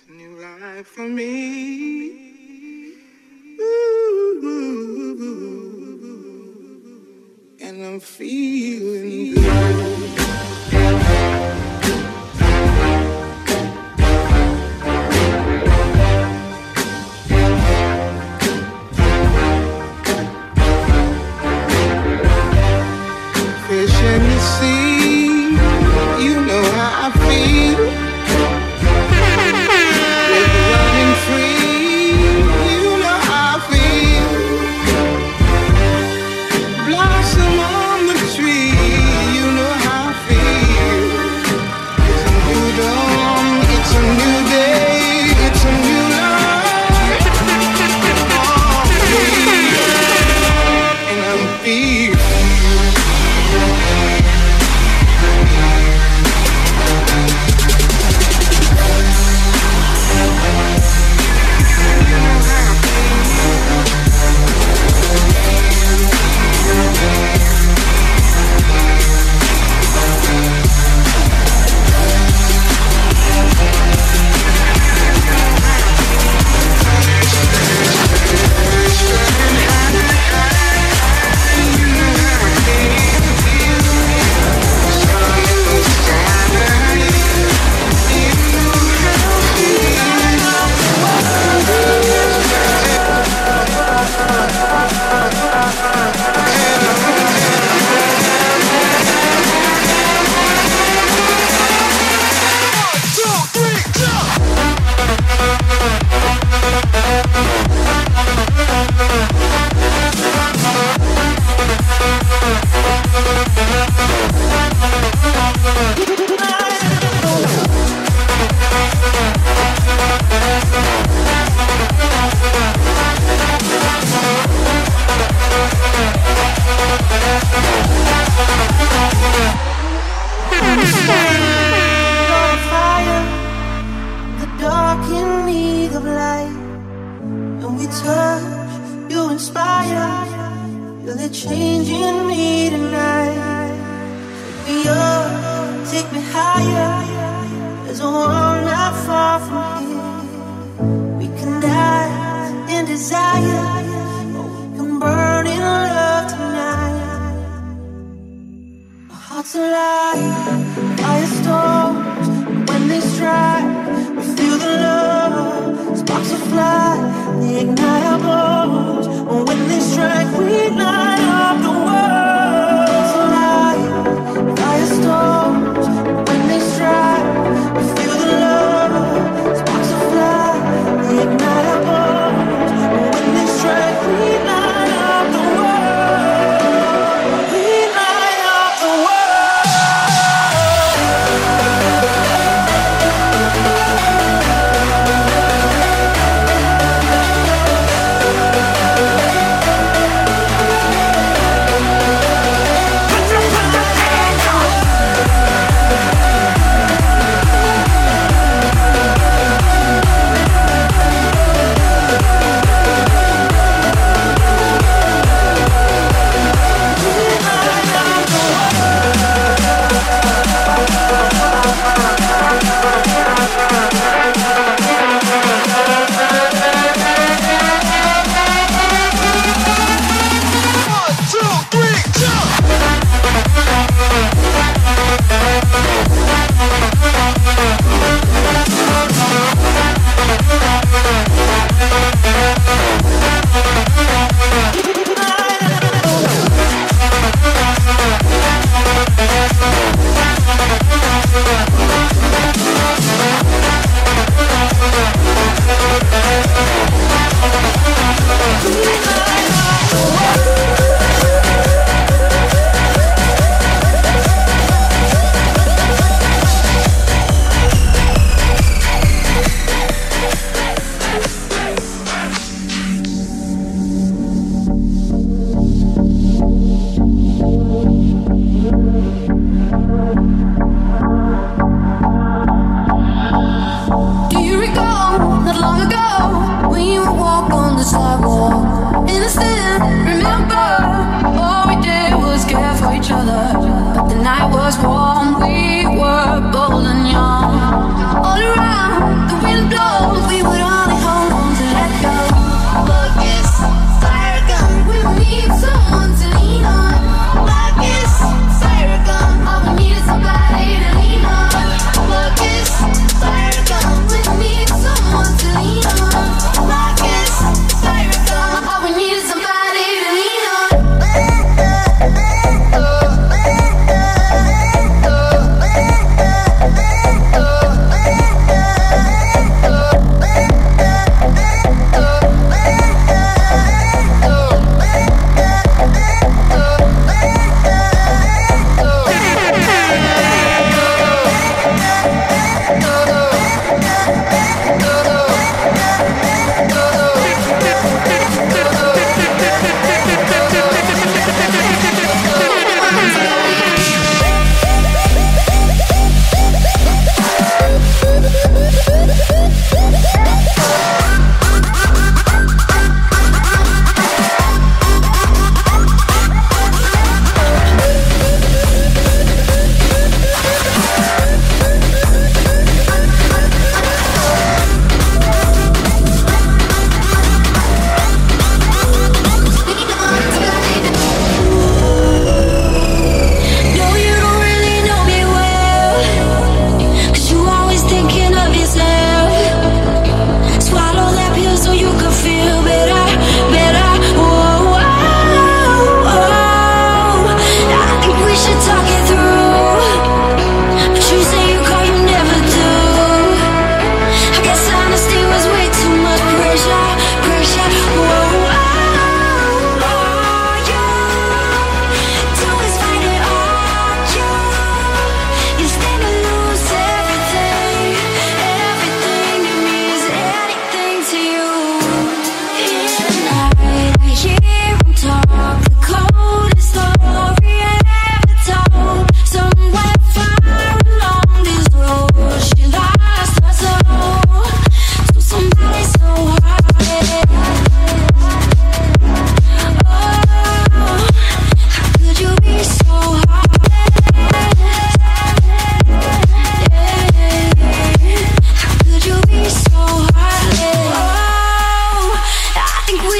It's new life for me. Ooh, and I'm feeling good. Me up, take me higher. There's a world not far from here. We can die in desire, or we can burn in love tonight. Our hearts alive,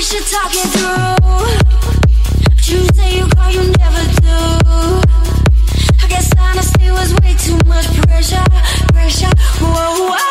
should talk it through. You say you call, you never do. I guess honesty was way too much pressure, pressure. Whoa. whoa.